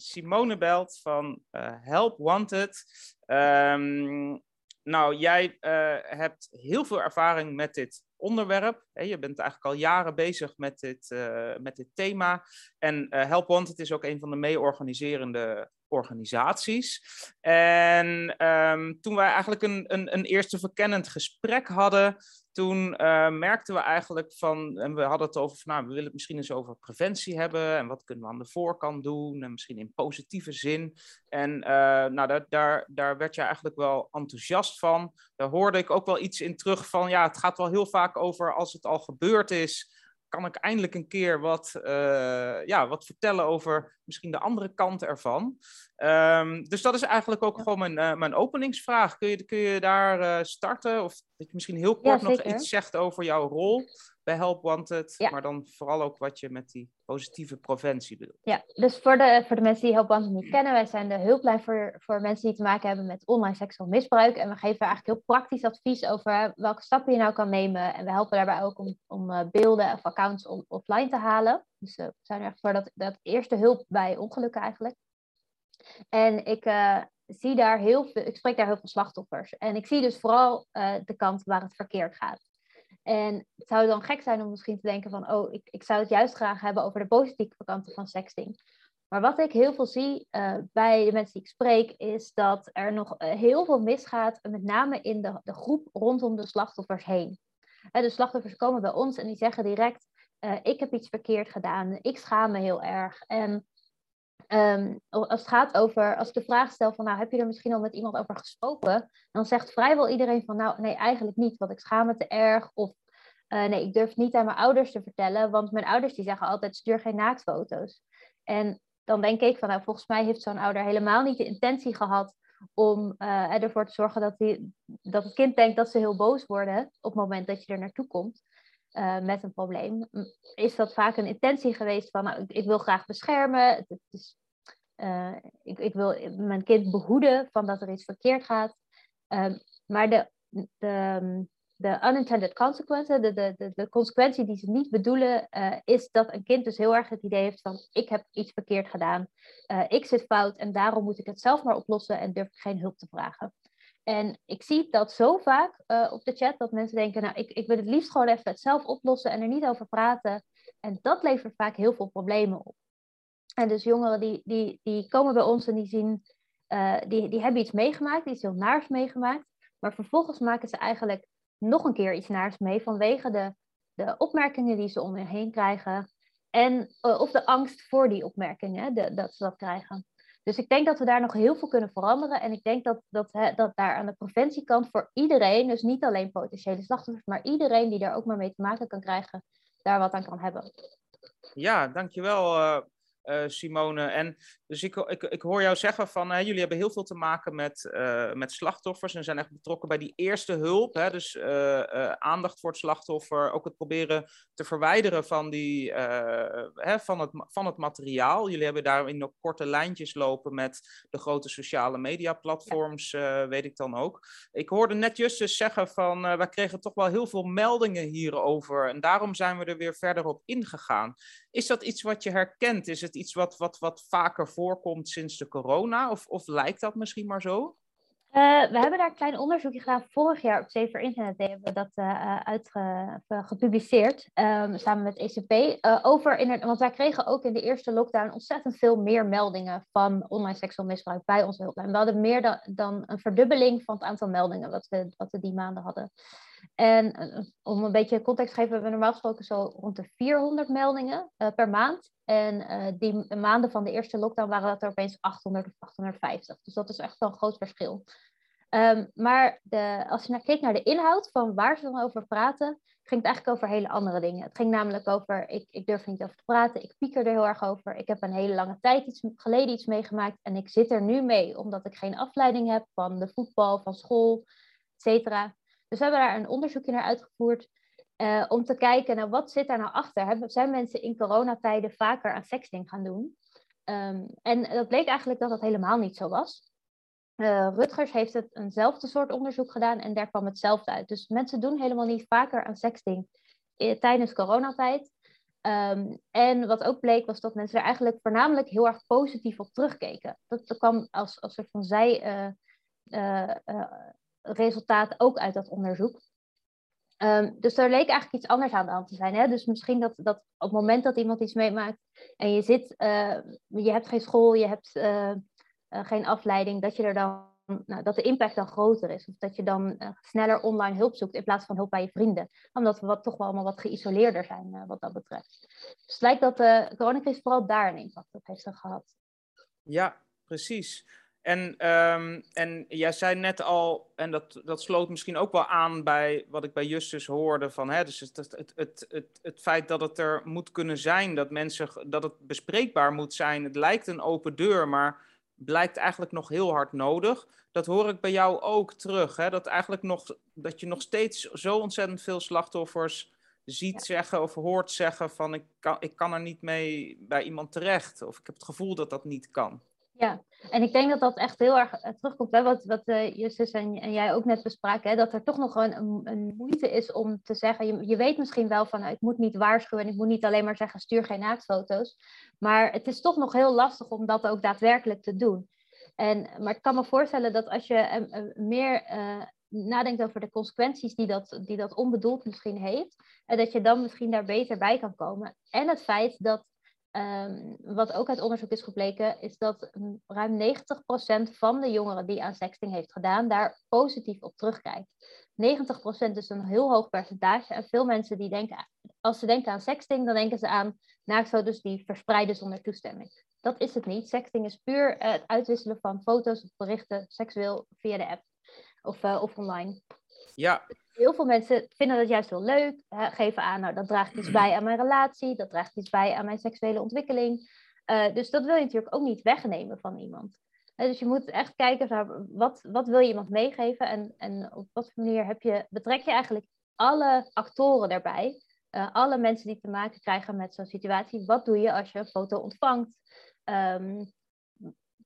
Simone belt van Help Wanted. Ehm, nou, jij hebt heel veel ervaring met dit onderwerp. Je bent eigenlijk al jaren bezig met dit, met dit thema. En Help Wanted is ook een van de mee-organiserende organisaties. En ehm, toen wij eigenlijk een, een, een, eerste verkennend gesprek hadden, toen uh, merkten we eigenlijk van, en we hadden het over, van, nou, we willen het misschien eens over preventie hebben en wat kunnen we aan de voorkant doen en misschien in positieve zin. En uh, nou, daar, daar, daar werd je eigenlijk wel enthousiast van. Daar hoorde ik ook wel iets in terug van, ja, het gaat wel heel vaak over als het al gebeurd is, kan ik eindelijk een keer wat, uh, ja, wat vertellen over misschien de andere kant ervan. Um, dus dat is eigenlijk ook gewoon mijn, uh, mijn openingsvraag. Kun je, kun je daar uh, starten? Of dat je misschien heel kort nog iets zegt over jouw rol bij Help Wanted, ja. maar dan vooral ook wat je met die positieve preventie bedoelt. Ja, dus voor de, voor de mensen die Help Wanted niet kennen, wij zijn de hulplijn voor, voor mensen die te maken hebben met online seksueel misbruik. En we geven eigenlijk heel praktisch advies over welke stappen je nou kan nemen. En we helpen daarbij ook om, om uh, beelden of accounts on, offline te halen. Dus uh, we zijn er echt voor dat, dat eerste hulp bij ongelukken eigenlijk. En ik uh, zie daar heel veel, ik spreek daar heel veel slachtoffers. En ik zie dus vooral de kant waar het verkeerd gaat. En het zou dan gek zijn om misschien te denken van, oh, ik, ik zou het juist graag hebben over de positieve kanten van sexting. Maar wat ik heel veel zie uh, bij de mensen die ik spreek, is dat er nog uh, heel veel misgaat, met name in de, de groep rondom de slachtoffers heen. De slachtoffers komen bij ons en die zeggen direct, ik heb iets verkeerd gedaan, ik schaam me heel erg. En um, als het gaat over, als ik de vraag stel van, nou, heb je er misschien al met iemand over gesproken? Dan zegt vrijwel iedereen van, nou, nee, eigenlijk niet, want ik schaam me te erg. Of uh, nee, ik durf niet aan mijn ouders te vertellen, want mijn ouders die zeggen altijd, stuur geen naaktfoto's. En dan denk ik van, nou, volgens mij heeft zo'n ouder helemaal niet de intentie gehad om uh, ervoor te zorgen dat, die, dat het kind denkt dat ze heel boos worden op het moment dat je er naartoe komt. Uh, met een probleem, is dat vaak een intentie geweest van nou, ik, wil graag beschermen. Het is uh, ik, ik, wil mijn kind behoeden van dat er iets verkeerd gaat. Um, maar de, de, de unintended consequence, de, de, de, consequentie die ze niet bedoelen, uh, is dat een kind dus heel erg het idee heeft van ik heb iets verkeerd gedaan, uh, ik zit fout en daarom moet ik het zelf maar oplossen en durf ik geen hulp te vragen. En ik zie dat zo vaak op de chat dat mensen denken, nou ik, ik wil het liefst gewoon even het zelf oplossen en er niet over praten. En dat levert vaak heel veel problemen op. En dus jongeren die, die, die komen bij ons en die zien, uh, die, die hebben iets meegemaakt, iets heel naars meegemaakt. Maar vervolgens maken ze eigenlijk nog een keer iets naars mee vanwege de, de opmerkingen die ze om hen heen krijgen. En, uh, of de angst voor die opmerkingen, dat ze dat krijgen. Dus ik denk dat we daar nog heel veel kunnen veranderen. En ik denk dat, dat, dat daar aan de preventiekant voor iedereen, dus niet alleen potentiële slachtoffers, maar iedereen die daar ook maar mee te maken kan krijgen, daar wat aan kan hebben. Ja, dankjewel uh, Simone. En dus ik, ik, ik hoor jou zeggen van, hè, jullie hebben heel veel te maken met, uh, met slachtoffers en zijn echt betrokken bij die eerste hulp. Hè, dus uh, aandacht voor het slachtoffer, ook het proberen te verwijderen van, die, hè, van, het, van het materiaal. Jullie hebben daarin ook korte lijntjes lopen met de grote sociale media platforms, ja. weet ik dan ook. Ik hoorde net Justus zeggen van, wij kregen toch wel heel veel meldingen hierover en daarom zijn we er weer verder op ingegaan. Is dat iets wat je herkent? Is het iets wat, wat, wat vaker voorkomt sinds de corona? Of, of lijkt dat misschien maar zo? Uh, we hebben daar een klein onderzoekje gedaan vorig jaar op Safer Internet. Hebben we dat uh, uitge, gepubliceerd um, samen met ECP. Over in want wij kregen ook in de eerste lockdown ontzettend veel meer meldingen van online seksueel misbruik bij onze hulplijn. We hadden meer dan, dan een verdubbeling van het aantal meldingen wat we, wat we die maanden hadden. En eh, om een beetje context te geven, hebben we normaal gesproken zo rond de 400 meldingen uh, per maand. En uh, die maanden van de eerste lockdown waren dat er opeens 800 of 850. Dus dat is echt wel een groot verschil. Um, maar de, als je naar kijkt naar de inhoud van waar ze dan over praten, ging het eigenlijk over hele andere dingen. Het ging namelijk over, ik, ik durf er niet over te praten, ik pieker er heel erg over. Ik heb een hele lange tijd iets, geleden iets meegemaakt en ik zit er nu mee omdat ik geen afleiding heb van de voetbal, van school, et cetera. Dus we hebben daar een onderzoekje naar uitgevoerd uh, om te kijken naar wat zit daar nou achter. Zijn mensen in coronatijden vaker aan sexting gaan doen? Um, en dat bleek eigenlijk dat dat helemaal niet zo was. Uh, Rutgers heeft het eenzelfde soort onderzoek gedaan en daar kwam hetzelfde uit. Dus mensen doen helemaal niet vaker aan sexting tijdens coronatijd. Ehm, en wat ook bleek was dat mensen er eigenlijk voornamelijk heel erg positief op terugkeken. Dat, kwam als, als soort van zij resultaat ook uit dat onderzoek. Um, dus er leek eigenlijk iets anders aan de hand te zijn. Hè? Dus misschien dat, dat op het moment dat iemand iets meemaakt en je zit, je hebt geen school, je hebt geen afleiding, dat je er dan nou, dat de impact dan groter is. Of dat je dan sneller online hulp zoekt in plaats van hulp bij je vrienden. Omdat we wat, toch wel allemaal wat geïsoleerder zijn wat dat betreft. Dus het lijkt dat de coronacrisis vooral daar een impact op heeft gehad. Ja, precies. En, um, en jij zei net al, en dat, dat sloot misschien ook wel aan bij wat ik bij Justus hoorde, van hè, dus het, het, het, het, het feit dat het er moet kunnen zijn, dat mensen, dat het bespreekbaar moet zijn. Het lijkt een open deur, maar blijkt eigenlijk nog heel hard nodig. Dat hoor ik bij jou ook terug. Hè? Dat, eigenlijk nog, dat je nog steeds zo ontzettend veel slachtoffers ziet zeggen of hoort zeggen van ik kan, ik kan er niet mee bij iemand terecht. Of ik heb het gevoel dat dat niet kan. Ja, en ik denk dat dat echt heel erg eh, terugkomt. Hè? Wat, wat uh, Justus en, jij ook net bespraken. Hè? Dat er toch nog een, een, moeite is om te zeggen. Je, je weet misschien wel van nou, ik moet niet waarschuwen. En ik moet niet alleen maar zeggen stuur geen naaktfoto's. Maar het is toch nog heel lastig om dat ook daadwerkelijk te doen. En, maar ik kan me voorstellen dat als je uh, meer nadenkt over de consequenties die dat, die dat onbedoeld misschien heeft. En dat je dan misschien daar beter bij kan komen. En het feit dat Um, wat ook uit onderzoek is gebleken, is dat ruim 90% van de jongeren die aan sexting heeft gedaan, daar positief op terugkijkt. 90% is een heel hoog percentage. En veel mensen die denken, als ze denken aan sexting, dan denken ze aan naaktfoto's die verspreiden zonder toestemming. Dat is het niet. Sexting is puur het uitwisselen van foto's of berichten seksueel via de app of, uh, of online. Ja. Heel veel mensen vinden dat juist heel leuk, geven aan, nou dat draagt iets bij aan mijn relatie, dat draagt iets bij aan mijn seksuele ontwikkeling. Uh, dus dat wil je natuurlijk ook niet wegnemen van iemand. Uh, dus je moet echt kijken naar wat, wat wil je iemand meegeven en, en op wat manier heb je, betrek je eigenlijk alle actoren daarbij. Uh, alle mensen die te maken krijgen met zo'n situatie. Wat doe je als je een foto ontvangt? Um,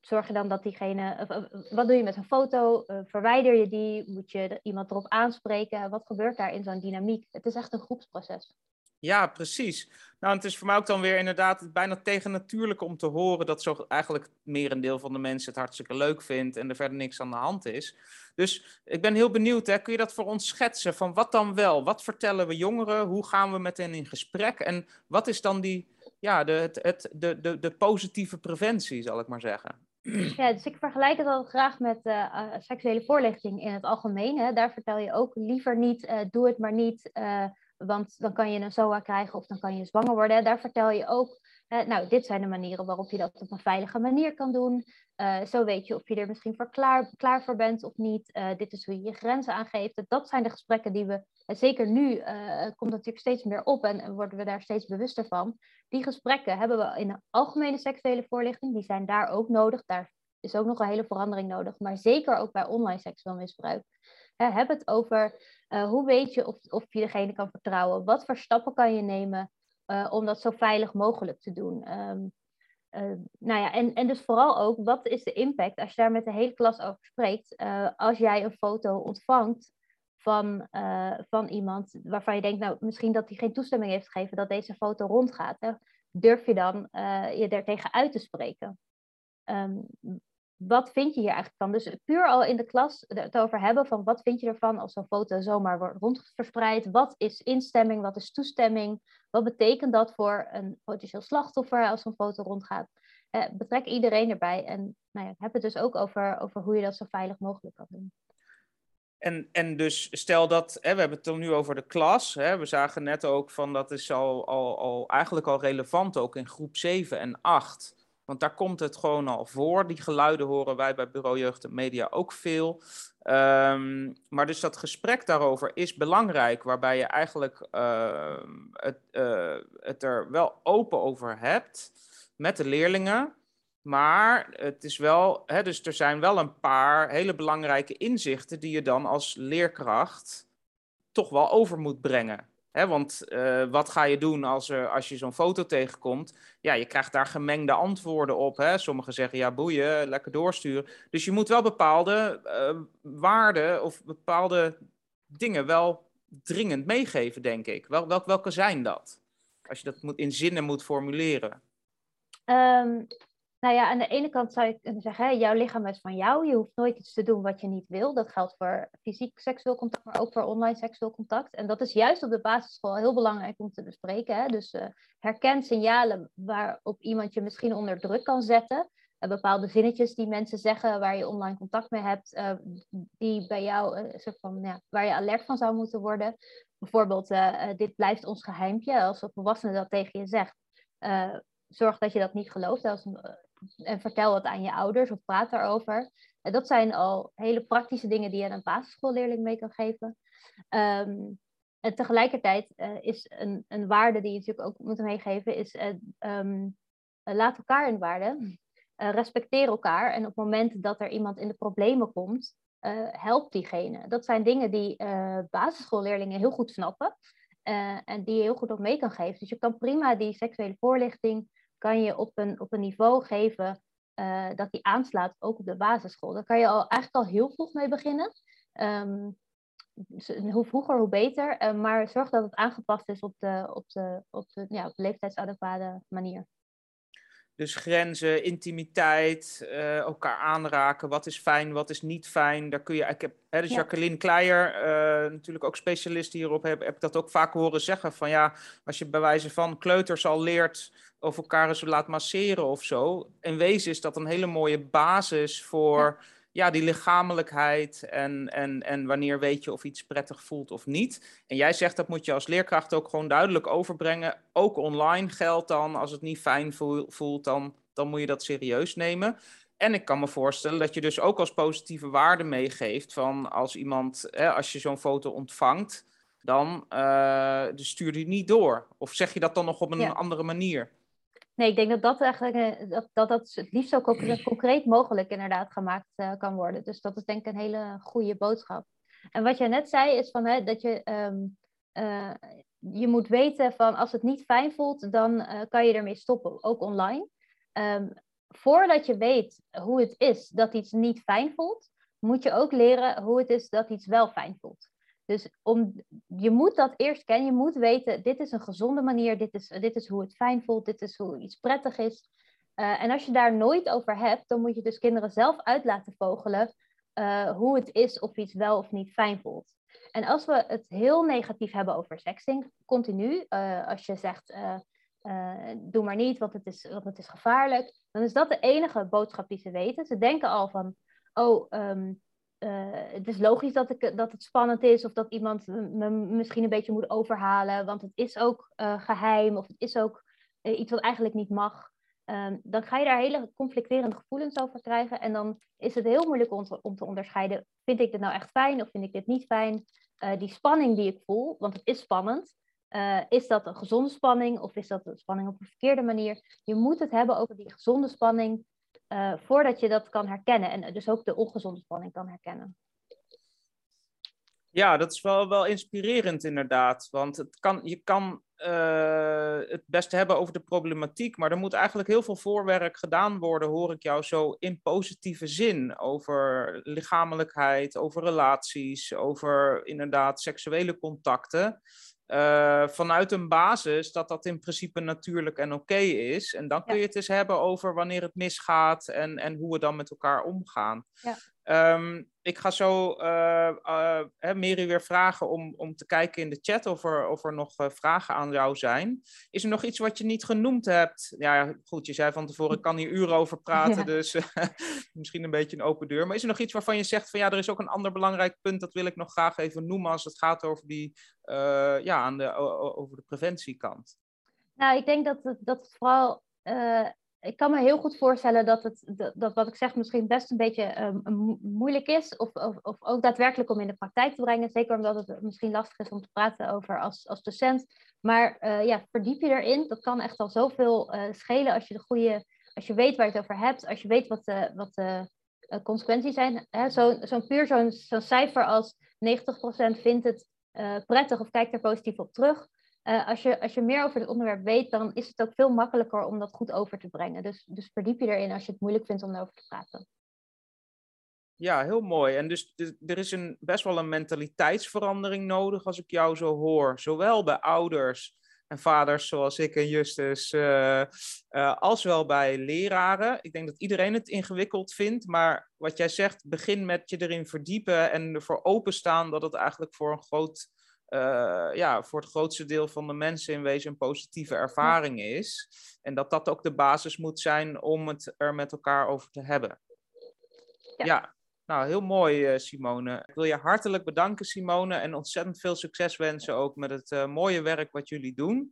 zorg je dan dat diegene. Wat doe je met een foto? Eh, verwijder je die? Moet je iemand erop aanspreken? Wat gebeurt daar in zo'n dynamiek? Het is echt een groepsproces. Ja, precies. Nou, het is voor mij ook dan weer inderdaad bijna tegennatuurlijk om te horen dat zo eigenlijk het merendeel van de mensen het hartstikke leuk vindt en er verder niks aan de hand is. Dus ik ben heel benieuwd, hè, kun je dat voor ons schetsen? Van wat dan wel? Wat vertellen we jongeren? Hoe gaan we met hen in gesprek? En wat is dan die, ja, de, het, het, de, de, de positieve preventie, zal ik maar zeggen? Ja, dus ik vergelijk het al graag met uh, seksuele voorlichting in het algemeen. Hè. Daar vertel je ook liever niet, uh, doe het maar niet, want dan kan je een SOA krijgen of dan kan je zwanger worden. Daar vertel je ook, nou, dit zijn de manieren waarop je dat op een veilige manier kan doen. zo weet je of je er misschien voor klaar, klaar voor bent of niet. dit is hoe je je grenzen aangeeft. Dat zijn de gesprekken die we, zeker nu, komt natuurlijk steeds meer op en, en worden we daar steeds bewuster van. Die gesprekken hebben we in de algemene seksuele voorlichting. Die zijn daar ook nodig. Daar is ook nog een hele verandering nodig. Maar zeker ook bij online seksueel misbruik. heb het over hoe weet je of, of je degene kan vertrouwen. Wat voor stappen kan je nemen uh, om dat zo veilig mogelijk te doen. Um, uh, nou ja, en, en dus vooral ook, wat is de impact als je daar met de hele klas over spreekt, als jij een foto ontvangt van, van iemand waarvan je denkt, nou, misschien dat hij geen toestemming heeft gegeven dat deze foto rondgaat. Hè? Durf je dan je er tegen uit te spreken? Um, wat vind je hier eigenlijk van? Dus puur al in de klas het over hebben van wat vind je ervan als zo'n foto zomaar wordt rondverspreid? Wat is instemming? Wat is toestemming? Wat betekent dat voor een potentieel slachtoffer als zo'n foto rondgaat? Betrek iedereen erbij en nou ja, heb het dus ook over, over hoe je dat zo veilig mogelijk kan doen. En, en dus stel dat, hè, we hebben het nu over de klas. Hè, we zagen net ook van dat is al, al, al eigenlijk al relevant ook in groep 7 en 8. Want daar komt het gewoon al voor. Die geluiden horen wij bij Bureau Jeugd en Media ook veel. Um, maar dus dat gesprek daarover is belangrijk, waarbij je eigenlijk uh, het, uh, het er wel open over hebt met de leerlingen. Maar het is wel, hè, dus er zijn wel een paar hele belangrijke inzichten die je dan als leerkracht toch wel over moet brengen. Want uh, wat ga je doen als, als je zo'n foto tegenkomt? Ja, je krijgt daar gemengde antwoorden op. Hè? Sommigen zeggen ja, boeien, lekker doorsturen. Dus je moet wel bepaalde uh, waarden of bepaalde dingen wel dringend meegeven, denk ik. Wel, wel, welke zijn dat? Als je dat moet, in zinnen moet formuleren. Um, nou ja, aan de ene kant zou ik kunnen zeggen, hè, jouw lichaam is van jou. Je hoeft nooit iets te doen wat je niet wil. Dat geldt voor fysiek seksueel contact, maar ook voor online seksueel contact. En dat is juist op de basisschool heel belangrijk om te bespreken. Hè? Dus uh, herken signalen waarop iemand je misschien onder druk kan zetten. Uh, bepaalde zinnetjes die mensen zeggen waar je online contact mee hebt, uh, die bij jou, soort van, ja, waar je alert van zou moeten worden. Bijvoorbeeld, dit blijft ons geheimpje. Als een volwassene dat tegen je zegt, zorg dat je dat niet gelooft. Als een, en vertel het aan je ouders of praat daarover. En dat zijn al hele praktische dingen die je aan een basisschoolleerling mee kan geven. Ehm, en tegelijkertijd uh, is een, een waarde die je natuurlijk ook moet meegeven, is uh, um, laat elkaar in waarde. respecteer elkaar. En op het moment dat er iemand in de problemen komt, help diegene. Dat zijn dingen die basisschoolleerlingen heel goed snappen. en die je heel goed ook mee kan geven. Dus je kan prima die seksuele voorlichting kan je op een, op een niveau geven uh, dat die aanslaat ook op de basisschool. Daar kan je al, eigenlijk al heel vroeg mee beginnen. Um, hoe vroeger, hoe beter. Uh, maar zorg dat het aangepast is op de, op de, op de, ja, op de leeftijdsadequate manier. Dus grenzen, intimiteit, uh, elkaar aanraken. Wat is fijn, wat is niet fijn. Daar kun je, ik heb hè, dus Jacqueline Kleijer, uh, natuurlijk ook specialist hierop, heb, heb ik dat ook vaak horen zeggen. Van ja, als je bij wijze van kleuters al leert of elkaar eens laat masseren of zo. In wezen is dat een hele mooie basis voor ja. Die lichamelijkheid en, en, en wanneer weet je of iets prettig voelt of niet. En jij zegt dat moet je als leerkracht ook gewoon duidelijk overbrengen. Ook online geldt dan, als het niet fijn voelt, dan, dan moet je dat serieus nemen. En ik kan me voorstellen dat je dus ook als positieve waarde meegeeft van als iemand, hè, als je zo'n foto ontvangt, dan uh, dus stuur die niet door. Of zeg je dat dan nog op een andere manier? Nee, ik denk dat dat eigenlijk eh, dat, dat, dat het liefst zo concreet, mogelijk inderdaad gemaakt uh, kan worden. Dus dat is denk ik een hele goede boodschap. En wat jij net zei is van, hè, dat je, um, uh, je moet weten van als het niet fijn voelt, dan uh, kan je ermee stoppen, ook online. Um, voordat je weet hoe het is dat iets niet fijn voelt, moet je ook leren hoe het is dat iets wel fijn voelt. Dus om, je moet dat eerst kennen. Je moet weten, dit is een gezonde manier. Dit is, dit is hoe het fijn voelt. Dit is hoe iets prettig is. Uh, en als je daar nooit over hebt, dan moet je dus kinderen zelf uit laten vogelen uh, hoe het is of iets wel of niet fijn voelt. En als we het heel negatief hebben over sexting, continu, uh, als je zegt, doe maar niet, want het, is, want het is gevaarlijk, dan is dat de enige boodschap die ze weten. Ze denken al van, oh, um, uh, het is logisch dat, ik, dat het spannend is of dat iemand me misschien een beetje moet overhalen, want het is ook uh, geheim of het is ook uh, iets wat eigenlijk niet mag. Um, dan ga je daar hele conflicterende gevoelens over krijgen en dan is het heel moeilijk om te, om te onderscheiden, vind ik dit nou echt fijn of vind ik dit niet fijn? die spanning die ik voel, want het is spannend, is dat een gezonde spanning of is dat een spanning op een verkeerde manier? Je moet het hebben over die gezonde spanning uh, voordat je dat kan herkennen en dus ook de ongezonde spanning kan herkennen. Ja, dat is wel, wel inspirerend inderdaad. Want het kan, je kan uh, het best hebben over de problematiek, maar er moet eigenlijk heel veel voorwerk gedaan worden, hoor ik jou zo in positieve zin. Over lichamelijkheid, over relaties, over inderdaad seksuele contacten. Uh, vanuit een basis dat dat in principe natuurlijk en oké is. En dan kun je het eens hebben over wanneer het misgaat en, en hoe we dan met elkaar omgaan. Ja. Um, ik ga zo uh, uh, Mary weer vragen om, om te kijken in de chat of er, of er nog uh, vragen aan jou zijn. Is er nog iets wat je niet genoemd hebt? Ja, goed, je zei van tevoren, ik kan hier uren over praten, ja. dus misschien een beetje een open deur. Maar is er nog iets waarvan je zegt van ja, er is ook een ander belangrijk punt, dat wil ik nog graag even noemen als het gaat over, die, ja, aan de, over de preventiekant? Nou, ik denk dat het, dat het vooral ik kan me heel goed voorstellen dat, het, dat, wat ik zeg misschien best een beetje um, moeilijk is. Of, of, of, ook daadwerkelijk om in de praktijk te brengen. Zeker omdat het misschien lastig is om te praten over als, als docent. Maar uh, ja, verdiep je erin. Dat kan echt al zoveel uh, schelen als je de goede. Als je weet waar je het over hebt. Als je weet wat de, wat de uh, consequenties zijn. Zo'n zo puur zo'n zo cijfer als 90% vindt het prettig of kijkt er positief op terug. Uh, als, je, als je meer over het onderwerp weet, dan is het ook veel makkelijker om dat goed over te brengen. Dus, dus verdiep je erin als je het moeilijk vindt om erover te praten. Ja, heel mooi. En dus, dus er is een, best wel een mentaliteitsverandering nodig als ik jou zo hoor. Zowel bij ouders en vaders zoals ik en Justus, uh, als wel bij leraren. Ik denk dat iedereen het ingewikkeld vindt, maar wat jij zegt, begin met je erin verdiepen en ervoor openstaan dat het eigenlijk voor een groot, uh, ja, voor het grootste deel van de mensen in wezen een positieve ervaring is. En dat dat ook de basis moet zijn om het er met elkaar over te hebben. ja, ja. Nou, heel mooi, Simone. Ik wil je hartelijk bedanken, Simone, en ontzettend veel succes wensen ook met het mooie werk wat jullie doen.